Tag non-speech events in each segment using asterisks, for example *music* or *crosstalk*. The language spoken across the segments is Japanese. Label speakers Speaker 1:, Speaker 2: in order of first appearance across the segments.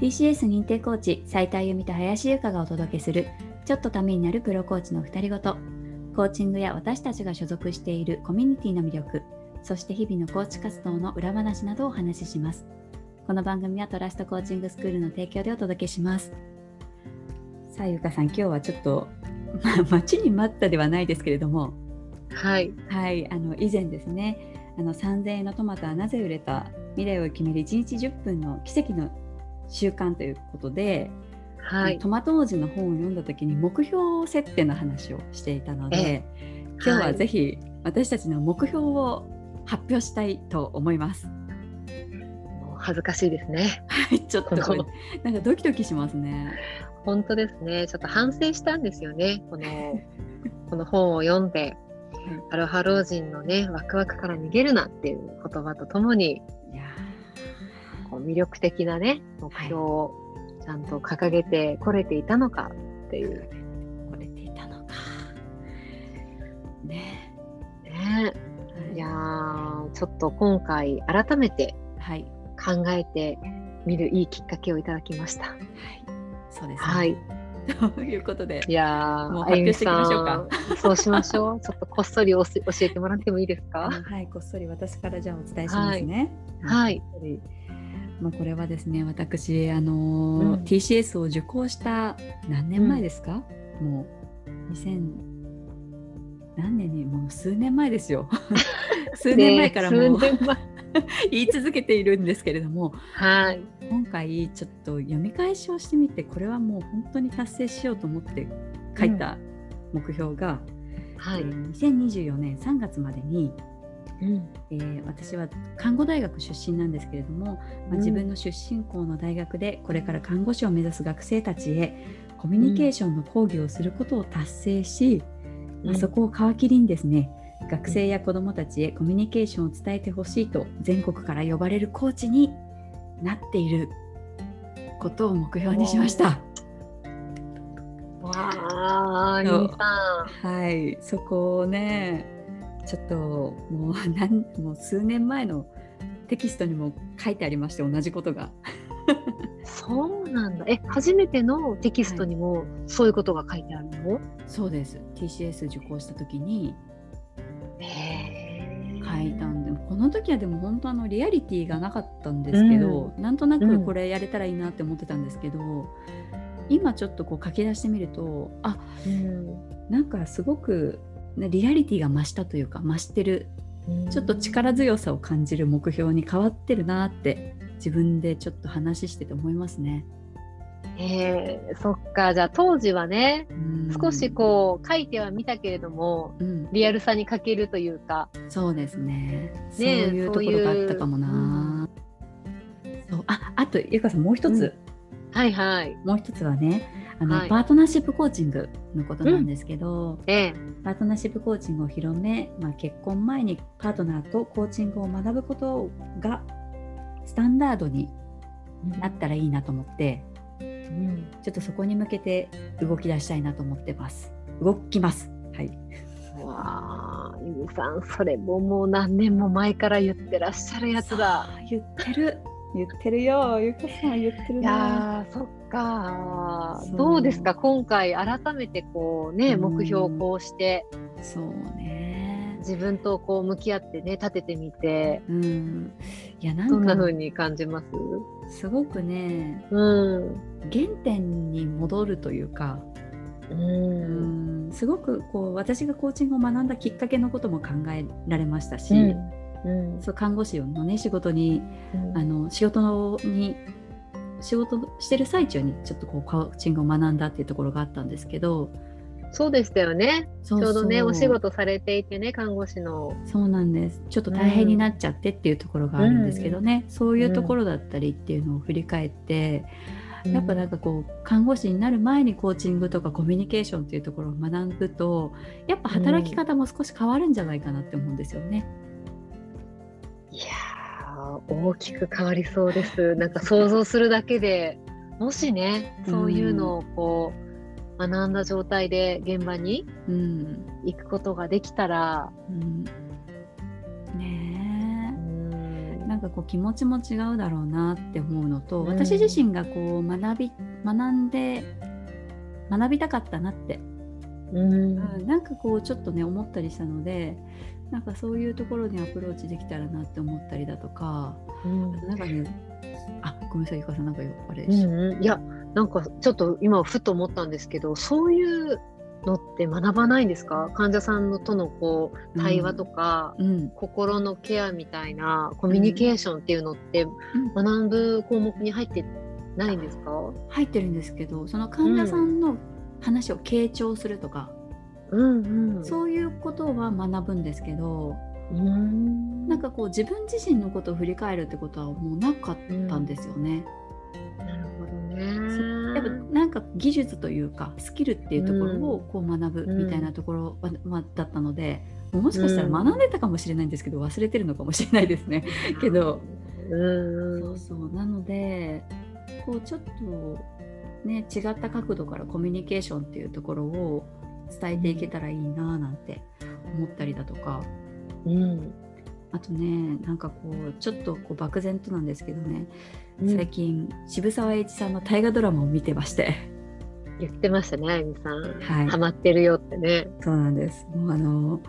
Speaker 1: TCS 認定コーチ斉田由美と林優香がお届けするちょっとためになるプロコーチの二人ごと。コーチングや私たちが所属しているコミュニティの魅力そして日々のコーチ活動の裏話などをお話しします。この番組はトラストコーチングスクールの提供でお届けします。さあゆかさん今日はちょっと、まあ、待ちに待ったではないですけれども。
Speaker 2: はい、
Speaker 1: はい、あの以前ですねあの3000円のトマトはなぜ売れた未来を決める1日10分の奇跡の習慣ということで、
Speaker 2: はい、
Speaker 1: トマト王子の本を読んだ時に目標設定の話をしていたので今日はぜひ私たちの目標を発表したいと思います。
Speaker 2: 恥ずかしいですね。
Speaker 1: はい、ちょっとなんかドキドキしますね。
Speaker 2: 本当ですね。ちょっと反省したんですよね。この *laughs* この本を読んで、アロハ老人のねワクワクから逃げるなっていう言葉とともに、こう魅力的なね目標をちゃんと掲げてこれていたのかっていう。
Speaker 1: これていたのか。ね。
Speaker 2: ねいやーちょっと今回改めて
Speaker 1: はい、
Speaker 2: 考えてみるいいきっかけをいただきました。
Speaker 1: はい、そうです、ね。
Speaker 2: はい。*laughs*
Speaker 1: ということで、
Speaker 2: いやー、
Speaker 1: もう発表していきましょうか。
Speaker 2: そうしましょう。*laughs* ちょっとこっそりおし教えてもらってもいいですか？
Speaker 1: はい、こっそり私からじゃあお伝えしますね。
Speaker 2: はい。
Speaker 1: まあ、これはですね、私、あのー
Speaker 2: うん
Speaker 1: TCS を受講した何年前ですか、もう2000何年にもう数年前ですよ。*laughs* 数年前からもう、*laughs* 言い続けているんですけれども
Speaker 2: はい。
Speaker 1: 今回ちょっと読み返しをしてみてこれはもう本当に達成しようと思って書いた目標が、
Speaker 2: はい。
Speaker 1: えー2024年3月までに、
Speaker 2: うん。
Speaker 1: えー私は看護大学出身なんですけれども、まあ、
Speaker 2: うん。
Speaker 1: 自分の出身校の大学でこれから看護師を目指す学生たちへコミュニケーションの講義をすることを達成し、まあ、そこを皮切りにですね学生や子どもたちへコミュニケーションを伝えてほしいと全国から呼ばれるコーチになっていることを目標にしました。
Speaker 2: わ
Speaker 1: はい、そこをねちょっともう *laughs* なんもう数年前のテキストにも書いてありまして同じことが。
Speaker 2: ん。そうなんだ。え、初めてのテキストにもそういうことが書いてあるの？
Speaker 1: そうです TCS 受講した時に。書いたんでこの時はでも本当あのリアリティがなかったんですけど、なんとなくこれやれたらいいなって思ってたんですけど、今ちょっとこう書き出してみるとあ
Speaker 2: うん。
Speaker 1: なんかすごくねリアリティが増したというか増してるちょっと力強さを感じる目標に変わってるなって自分でちょっと話してて思いますね。
Speaker 2: へえ、そっか。じゃあ当時はね、
Speaker 1: うん
Speaker 2: 少しこう書いてはみたけれども、
Speaker 1: うん、
Speaker 2: リアルさに欠けるというか。
Speaker 1: そうですね。そういうところがあったかもな。そうああとゆかさんもう一つ、
Speaker 2: はいはい。
Speaker 1: もう一つはねあの、
Speaker 2: はい
Speaker 1: パートナーシップコーチングのことなんですけど、
Speaker 2: ええ。
Speaker 1: パートナーシップコーチングを広め、まあ、結婚前にパートナーとコーチングを学ぶことがスタンダードになったらいいなと思って
Speaker 2: うん。
Speaker 1: ちょっとそこに向けて動き出したいなと思ってます。動きます。はい。
Speaker 2: わあ、ゆみさん、それももう何年も前から言ってらっしゃるやつだ。
Speaker 1: 言ってる。言ってるよ。ゆかさん言ってる
Speaker 2: い
Speaker 1: な。
Speaker 2: やー、そっか。どうですか、今回改めてこうね、
Speaker 1: うん
Speaker 2: 目標をこうして
Speaker 1: そうね。
Speaker 2: 自分とこう向き合ってね、立ててみて、
Speaker 1: うん。いやなん
Speaker 2: どんな
Speaker 1: か
Speaker 2: 風に感じます？
Speaker 1: すごくね
Speaker 2: うん。
Speaker 1: 原点に戻るというか、
Speaker 2: う。
Speaker 1: うんん、すごくこう私がコーチングを学んだきっかけのことも考えられましたし、
Speaker 2: うん。
Speaker 1: そう看護師のね仕事に
Speaker 2: うん。
Speaker 1: あの仕事のに仕事してる最中にちょっとこうコーチングを学んだっていうところがあったんですけど
Speaker 2: そうでしたよね。
Speaker 1: ちょ
Speaker 2: うどね、お仕事されていてね、看護師の。
Speaker 1: そうなんです。ちょっと大変になっちゃってっていうところがあるんですけどね、そういうところだったりっていうのを振り返って、やっぱなんかこう看護師になる前にコーチングとかコミュニケーションっていうところを学ぶとやっぱ働き方も少し変わるんじゃないかなって思うんですよね。
Speaker 2: いやー大きく変わりそうです。なんか想像するだけでもしねそういうのをこう学んだ状態で現場に
Speaker 1: うん
Speaker 2: 行くことができたら、
Speaker 1: うん、ね。
Speaker 2: うん。
Speaker 1: えなんかこう気持ちも違うだろうなって思うのと、
Speaker 2: うん。
Speaker 1: 私自身がこう学び学んで学びたかったなって、
Speaker 2: うん。
Speaker 1: うんなんかこうちょっとね思ったりしたのでなんかそういうところにアプローチできたらなって思ったりだとか
Speaker 2: うん。
Speaker 1: なんかねあごめんなさいゆかさんなんかよあれ、
Speaker 2: うんうん。いやなんかちょっと今ふと思ったんですけどそういうのって学ばないんですか？患者さんのとのこう対話とか、
Speaker 1: うん、
Speaker 2: 心のケアみたいなコミュニケーションっていうのって学ぶ項目に入ってないんですか、
Speaker 1: 入ってるんですけどその患者さんの話を傾聴するとか、
Speaker 2: うんうん、
Speaker 1: そういうことは学ぶんですけど
Speaker 2: うん。
Speaker 1: なんかこう自分自身のことを振り返るってことはもうなかったんですよね。
Speaker 2: なるほど
Speaker 1: そうやっぱ
Speaker 2: ね。
Speaker 1: なんか技術というかスキルっていうところをこう学ぶみたいなところは、まあだったのでもしかしたら学んでたかもしれないんですけど忘れてるのかもしれないですね。*laughs* けど
Speaker 2: うん。
Speaker 1: そうそう。なのでこうちょっとね違った角度からコミュニケーションっていうところを伝えていけたらいいななんて思ったりだとか。
Speaker 2: うん。
Speaker 1: あとねなんかこうちょっとこう漠然となんですけどね、
Speaker 2: うん。
Speaker 1: 最近渋沢栄一さんの大河ドラマを見てまして。
Speaker 2: 言ってましたね、あゆみさん。
Speaker 1: はい。
Speaker 2: ハマってるよってね。
Speaker 1: そうなんです。もうあの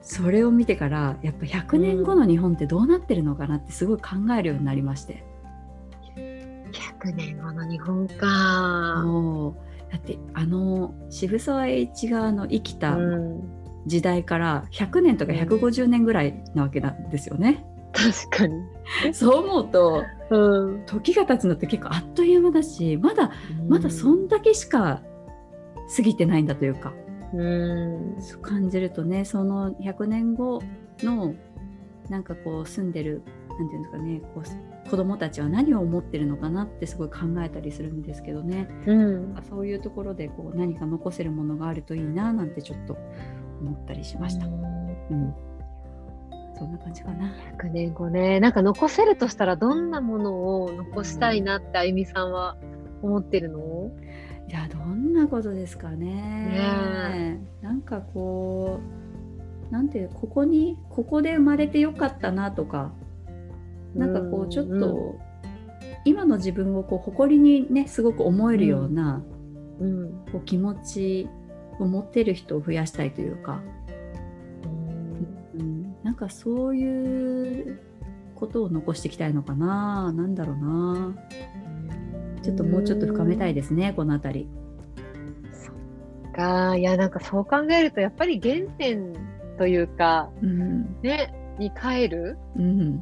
Speaker 1: それを見てからやっぱ100年後の日本ってどうなってるのかなってすごい考えるようになりまして、
Speaker 2: 100年後の日本か。
Speaker 1: もうだってあの渋沢栄一があの生きた
Speaker 2: うん、
Speaker 1: 時代から100年とか150年ぐらいなわけなんですよね。
Speaker 2: 確かに。
Speaker 1: そう思うと
Speaker 2: うん、
Speaker 1: 時が経つのって結構あっという間だしまだまだそんだけしか過ぎてないんだというか、
Speaker 2: うん。
Speaker 1: そう感じるとねその100年後のなんかこう住んでるなんていうんですかねこう子供たちは何を思ってるのかなってすごい考えたりするんですけどね
Speaker 2: うん。
Speaker 1: そういうところでこう何か残せるものがあるといいななんてちょっと思ったりしました。うん、そんな感じかな。
Speaker 2: 100年後ね、なんか残せるとしたらどんなものを残したいなってあゆみさんは思ってるの？
Speaker 1: いやどんなことですかね。
Speaker 2: ね
Speaker 1: なんかこうなんてここにここで生まれてよかったなとかなんかこうちょっと、今の自分をこう誇りにねすごく思えるような、
Speaker 2: うん、
Speaker 1: こう気持ちを持ってる人を増やしたいというか、うん、なんかそういうことを残していきたいのかな。なんだろうな。ちょっともうちょっと深めたいですねこの辺り。
Speaker 2: か。いやなんかそう考えるとやっぱり原点というか
Speaker 1: うん。
Speaker 2: ねに帰る。
Speaker 1: うん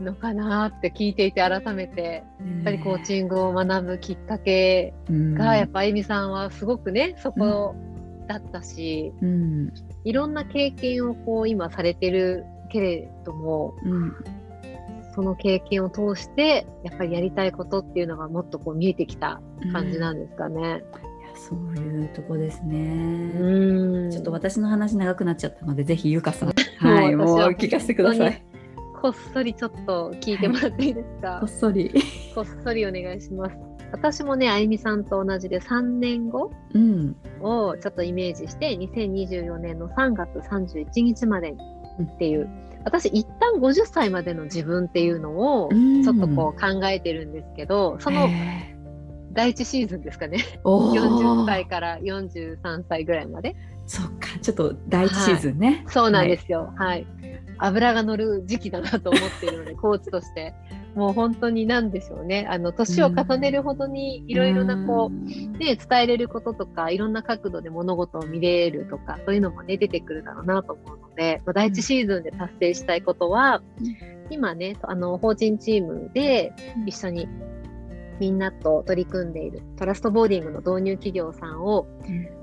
Speaker 2: のかなって聞いていて改めて。やっぱりコーチングを学ぶきっかけ
Speaker 1: ン
Speaker 2: がやっぱあゆみさんはすごくねそこだったし、
Speaker 1: うん。
Speaker 2: いろんな経験をこう今されてるけれども
Speaker 1: うん。
Speaker 2: その経験を通してやっぱりやりたいことっていうのがもっとこう見えてきた感じなんですかね。
Speaker 1: いやそういうとこですね。
Speaker 2: うん。
Speaker 1: ちょっと私の話長くなっちゃったのでぜひゆかさん。*laughs* はいもう聞かせてください。
Speaker 2: こっそりちょっと聞いてもらっていいですか、
Speaker 1: こっそり。
Speaker 2: こっそりお願いします。私もね、あゆみさんと同じで3年後
Speaker 1: うん
Speaker 2: をちょっとイメージして、2024年の3月31日までっていう、私一旦50歳までの自分っていうのを
Speaker 1: うん
Speaker 2: ちょっとこう考えてるんですけど、その
Speaker 1: へー
Speaker 2: 第一シーズンですかね。
Speaker 1: おー
Speaker 2: 40歳から43歳ぐらいまで。
Speaker 1: そっかちょっと第一シーズンね。
Speaker 2: そうなんですよ。はい。油が乗る時期だなと思っているので、コーチとして。もう本当に何でしょうね。あの、年を重ねるほどにいろいろなこう、
Speaker 1: う
Speaker 2: ね、伝えれることとか、いろんな角度で物事を見れるとか、そういうのもね、出てくるだろうなと思うので、まあ、第一シーズンで達成したいことは、
Speaker 1: うん
Speaker 2: 今ね、あの、法人チームで
Speaker 1: うん。
Speaker 2: 一緒にみんなと取り組んでいるトラストボーディングの導入企業さんを
Speaker 1: ん。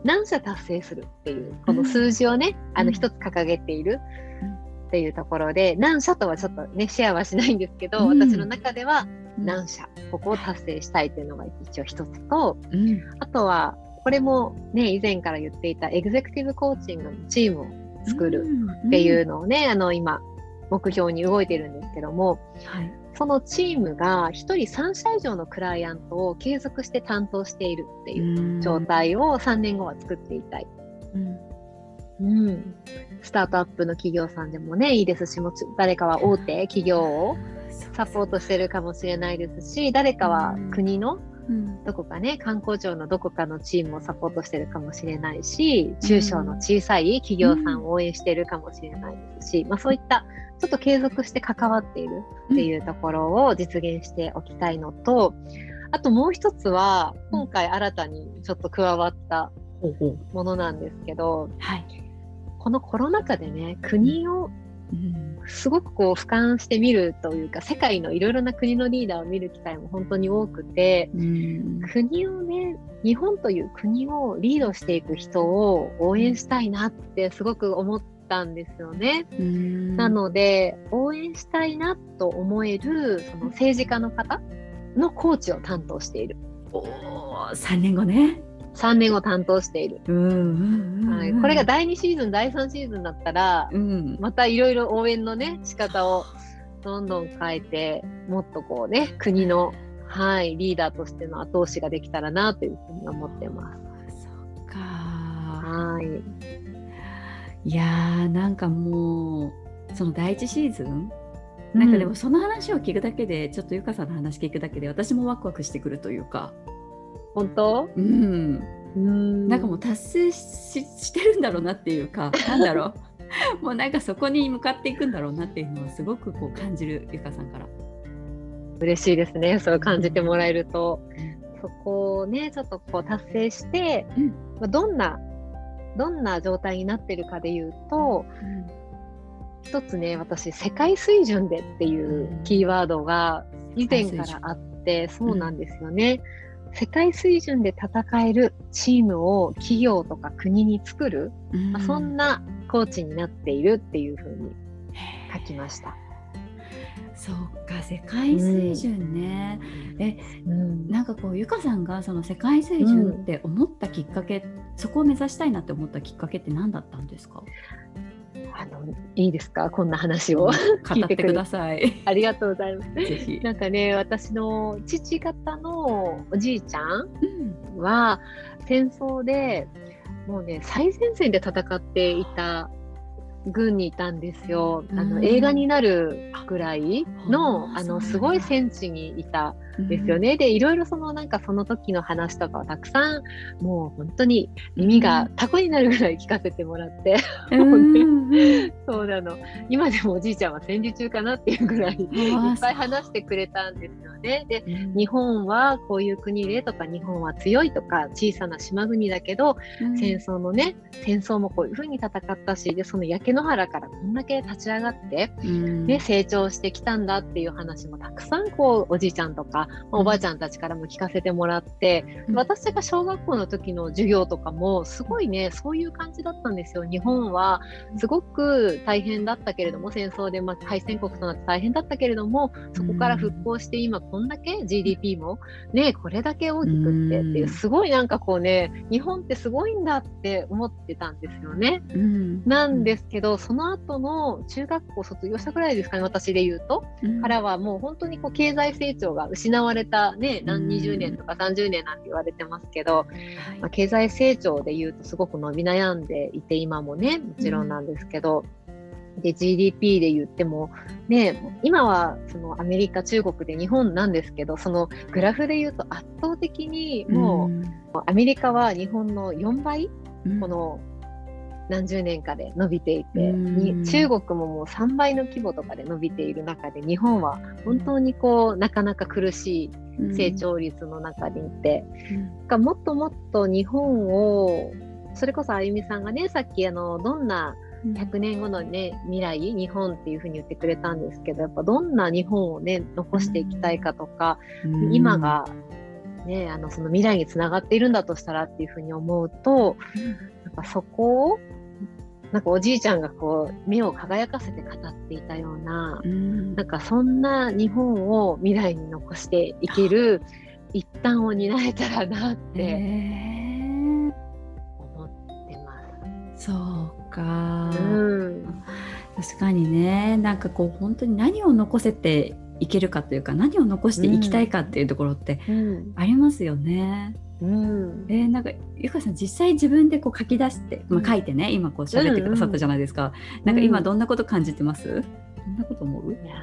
Speaker 2: 何社達成するっていう、この数字をね、あの、
Speaker 1: うん。
Speaker 2: 一つ掲げている
Speaker 1: うん
Speaker 2: っていうところで、何社とはちょっとね、シェアはしないんですけど、
Speaker 1: うん。
Speaker 2: 私の中では
Speaker 1: うん。
Speaker 2: 何社、ここを達成したいっていうのが一応一つと、
Speaker 1: うん。
Speaker 2: あとは、これもね、以前から言っていたエグゼクティブコーチングのチームを作るっていうのをね、あの、今、目標に動いてるんですけども、
Speaker 1: はい。
Speaker 2: そのチームが1人3社以上のクライアントを継続して担当しているっていう状態を3年後は作っていたい。
Speaker 1: うん。
Speaker 2: うん、スタートアップの企業さんでもねいいですしもち誰かは大手企業をサポートしてるかもしれないですし誰かは国の
Speaker 1: うん。
Speaker 2: どこかね観光庁のどこかのチームをサポートしてるかもしれないし中小の小さい企業さんを応援してるかもしれないですし、まあ、そういったちょっと継続して関わっているっていうところを実現しておきたいのと、あともう一つは今回新たにちょっと加わったものなんですけど
Speaker 1: はい、
Speaker 2: このコロナ禍でね国を
Speaker 1: うん。
Speaker 2: すごくこう俯瞰してみるというか世界のいろいろな国のリーダーを見る機会も本当に多くて
Speaker 1: うん。
Speaker 2: 国をね日本という国をリードしていく人を応援したいなってすごく思ったんですよね。
Speaker 1: うん。
Speaker 2: なので応援したいなと思えるその政治家の方のコーチを担当している。
Speaker 1: おー3年後ね、
Speaker 2: 3年を担当している、
Speaker 1: うんうんうん
Speaker 2: はい、これが第2シーズン第3シーズンだったら
Speaker 1: うん。
Speaker 2: またいろいろ応援のね仕方をどんどん変えてもっとこうね国の、はい、リーダーとしての後押しができたらなというふうに思ってます。
Speaker 1: そっか。
Speaker 2: はい、
Speaker 1: いやーなんかもうその第一シーズン？なんかでもその話を聞くだけで、ちょっとゆかさんの話聞くだけで私もワクワクしてくるというか、
Speaker 2: 本当？
Speaker 1: うん、
Speaker 2: うん。
Speaker 1: なんかもう達成ししてるんだろうなっていうか *laughs* なんだろう？*laughs* もうなんかそこに向かっていくんだろうなっていうのはすごくこう感じるゆかさんから。
Speaker 2: 嬉しいですねそう感じてもらえると、そこをねちょっとこう達成して、
Speaker 1: うん。
Speaker 2: まあ、どんなどんな状態になってるかでいうと一つね私世界水準でっていうキーワードが以前からあってそうなんですよね。世界水準で戦えるチームを企業とか国に作る、
Speaker 1: うん。
Speaker 2: まあ、そんなコーチになっているっていうふうに書きました。
Speaker 1: そうか世界水準ね、
Speaker 2: うん。
Speaker 1: なんかこうゆかさんがその世界水準って思ったきっかけ、そこを目指したいなって思ったきっかけって何だったんですか？
Speaker 2: あのいいですか？こんな話を。*laughs*
Speaker 1: 語ってください。
Speaker 2: ありがとうございます。なんかね私の父方のおじいちゃん
Speaker 1: うん
Speaker 2: は戦争でもうね最前線で戦っていた軍にいたんですよ。あ
Speaker 1: うん
Speaker 2: の映画になるぐらいの
Speaker 1: うなんだ
Speaker 2: のすごい戦地にいたんですよ。ね。でいろいろそのなんかその時の話とかをたくさんもう本当に耳がタコになるぐらい聞かせてもらって、そうなの。今でもおじいちゃんは戦時中かなっていうぐらいいっぱい話してくれたんですよね。で
Speaker 1: うん。
Speaker 2: 日本はこういう国でとか日本は強いとか小さな島国だけど
Speaker 1: うん。
Speaker 2: 戦争のね戦争もこういうふうに戦ったしでその焼け野原からこんだけ立ち上がって、
Speaker 1: うん。
Speaker 2: ね、成長してきたんだっていう話もたくさんこうおじいちゃんとかおばあちゃんたちからも聞かせてもらって、
Speaker 1: うん
Speaker 2: 私が小学校の時の授業とかもすごいねそういう感じだったんですよ。日本はすごく大変だったけれども戦争でまあ敗戦国となって大変だったけれどもそこから復興して今こんだけ GDP もねこれだけ大きくってっていううんすごいなんかこうね日本ってすごいんだって思ってたんですよね。
Speaker 1: うん
Speaker 2: なんですけどその後の中学校卒業したぐらいですかね私で言うと
Speaker 1: うん
Speaker 2: からはもう本当にこう経済成長が失われたね何20年とか30年なんて言われてますけど、まあ、経済成長で言うとすごく伸び悩んでいて今もねもちろんなんですけど、で GDP で言ってもね今はそのアメリカ中国で日本なんですけどそのグラフで言うと圧倒的にもう、アメリカは日本の4倍
Speaker 1: うん。
Speaker 2: この何十年かで伸びていて、中国ももう3倍の規模とかで伸びている中で日本は本当にこうなかなか苦しい成長率の中にいて、
Speaker 1: うん。
Speaker 2: がもっともっと日本をそれこそあゆみさんがねさっきあのどんな100年後のね未来日本っていうふうに言ってくれたんですけどやっぱどんな日本をね残していきたいかとか、
Speaker 1: うん。
Speaker 2: 今が、ね、あのその未来につながっているんだとしたらっていうふうに思うとなん。かそこをなんかおじいちゃんがこう目を輝かせて語っていたような
Speaker 1: うん。
Speaker 2: なんかそんな日本を未来に残していける一端を担えたらなって思ってます。
Speaker 1: そうか、
Speaker 2: うん。
Speaker 1: 確かにね。なんかこう本当に何を残せていけるかというか何を残していきたいかっていうところって
Speaker 2: うん。
Speaker 1: ありますよね。
Speaker 2: うん
Speaker 1: えー、なんかゆかさん実際自分でこう書き出して、まあ、書いてね、今こう喋ってくださったじゃないですか、なんか今どんなこと感じてます、どんなこと思う、
Speaker 2: いや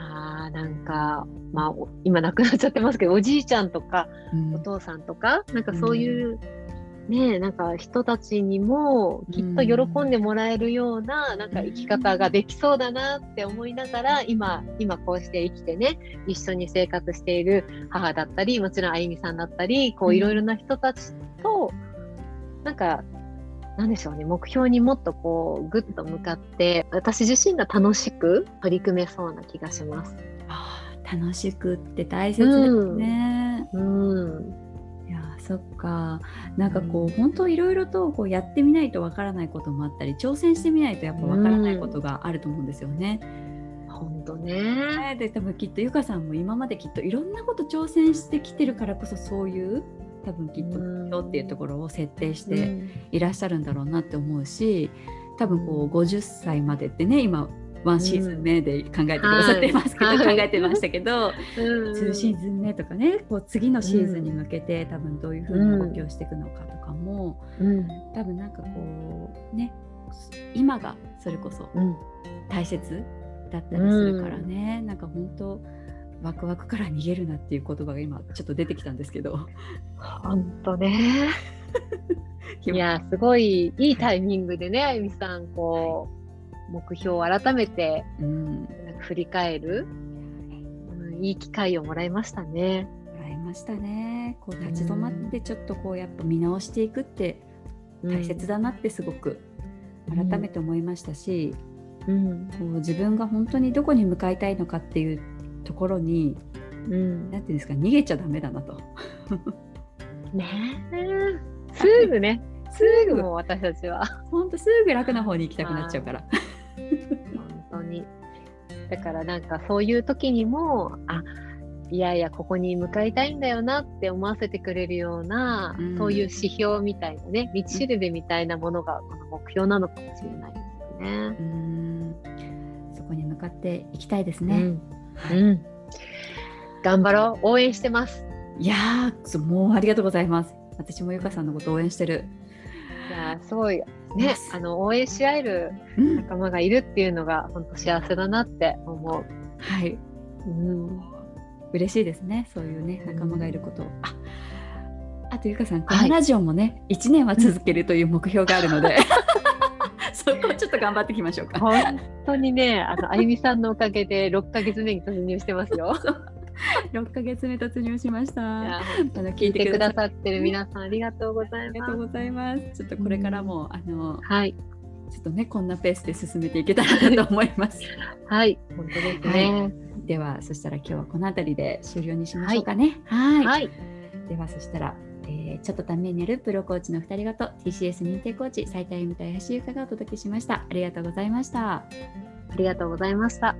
Speaker 2: ーなんかまあお今亡くなっちゃってますけどおじいちゃんとか
Speaker 1: うん。
Speaker 2: お父さんとかなんかそういう、ねなんか人たちにもきっと喜んでもらえるような、なんか生き方ができそうだなって思いながら今今こうして生きてね一緒に生活している母だったりもちろんあゆみさんだったりこ
Speaker 1: う
Speaker 2: うんいろいろな人たちと、なんかなんでしょうね目標にもっとこうぐっと向かって私自身が楽しく取り組めそうな気がします。
Speaker 1: 楽しくって大切ですね。
Speaker 2: うん、
Speaker 1: いやーそっか。なんかこう、
Speaker 2: うん。
Speaker 1: 本当いろいろとこうやってみないとわからないこともあったり挑戦してみないとやっぱわからないことがあると思うんですよね。
Speaker 2: 本当ね。
Speaker 1: ねで多分きっとゆかさんも今まできっといろんなこと挑戦してきてるからこそそういう多分きっと目標っていうところを設定していらっしゃるんだろうなって思うし多分こう50歳までってね今ワンシーズン目で考えてくださってますけど、
Speaker 2: はいはい。
Speaker 1: 考えてましたけど、*laughs*
Speaker 2: うん。
Speaker 1: 2シーズン目とかねこう次のシーズンに向けて、多分どういうふうな動きをしていくのかとかも、
Speaker 2: うん。
Speaker 1: 多分なんかこうね今がそれこそ
Speaker 2: うん。
Speaker 1: 大切だったりするからね、なんか本当ワクワクから逃げるなっていう言葉が今ちょっと出てきたんですけど。
Speaker 2: 本当ね。*laughs* いやすごいいいタイミングでねあゆみさんこう目標を改めて
Speaker 1: うん。
Speaker 2: なんか振り返る、うん、いい機会をもらいましたね。
Speaker 1: もらいましたね。こう立ち止まってちょっとこうやっぱ見直していくって大切だなってすごく改めて思いましたし、
Speaker 2: うん。
Speaker 1: こう自分が本当にどこに向かいたいのかっていうところに
Speaker 2: うん。
Speaker 1: なんていうんですか逃げちゃダメだなと。
Speaker 2: ねえ。すぐね。*laughs* すぐもう私たちは。
Speaker 1: 本当すぐ楽な方に行きたくなっちゃうから。
Speaker 2: だからなんかそういう時にもあいやいやここに向かいたいんだよなって思わせてくれるような、
Speaker 1: うん
Speaker 2: そういう指標みたいなね道しるべみたいなものがこの目標なのかもしれないです
Speaker 1: う
Speaker 2: ね。
Speaker 1: んそこに向かっていきたいですね。
Speaker 2: うんうん頑張ろう応援してます。
Speaker 1: いやもうありがとうございます。私もゆかさんのこと応援してる。
Speaker 2: いやすごい
Speaker 1: ね
Speaker 2: ねあの応援し合える
Speaker 1: うん、
Speaker 2: 仲間がいるっていうのが本当幸せだなって思う。
Speaker 1: はい。
Speaker 2: うん。
Speaker 1: 嬉しいですね。そういうね仲間がいることを。ああとゆかさんこ
Speaker 2: はい。
Speaker 1: のラジオもね、1年は続けるという目標があるので。*laughs* そこをちょっと頑張っていきましょうか。
Speaker 2: 本当にね、あの、あゆみさんのおかげで6ヶ月目に突入してますよ。*laughs* *laughs*
Speaker 1: 6ヶ月目突入しました。あの
Speaker 2: 聞いてくだ
Speaker 1: っ
Speaker 2: さってる皆さんありがとうございます。
Speaker 1: ありがとうございます。ちょっとこれからも、あの
Speaker 2: はい、
Speaker 1: ちょっとねこんなペースで進めていけたらなと思います。*laughs*
Speaker 2: はい、本当ですね。
Speaker 1: ではそしたら今日はこの辺りで終了にしましょうかね。はい
Speaker 2: はい、
Speaker 1: ではそしたら、えーちょっとためになるプロコーチの2人ごと TCS 認定コーチ斉田由美と林優香がお届けしました。ありがとうございました。
Speaker 2: ありがとうございました。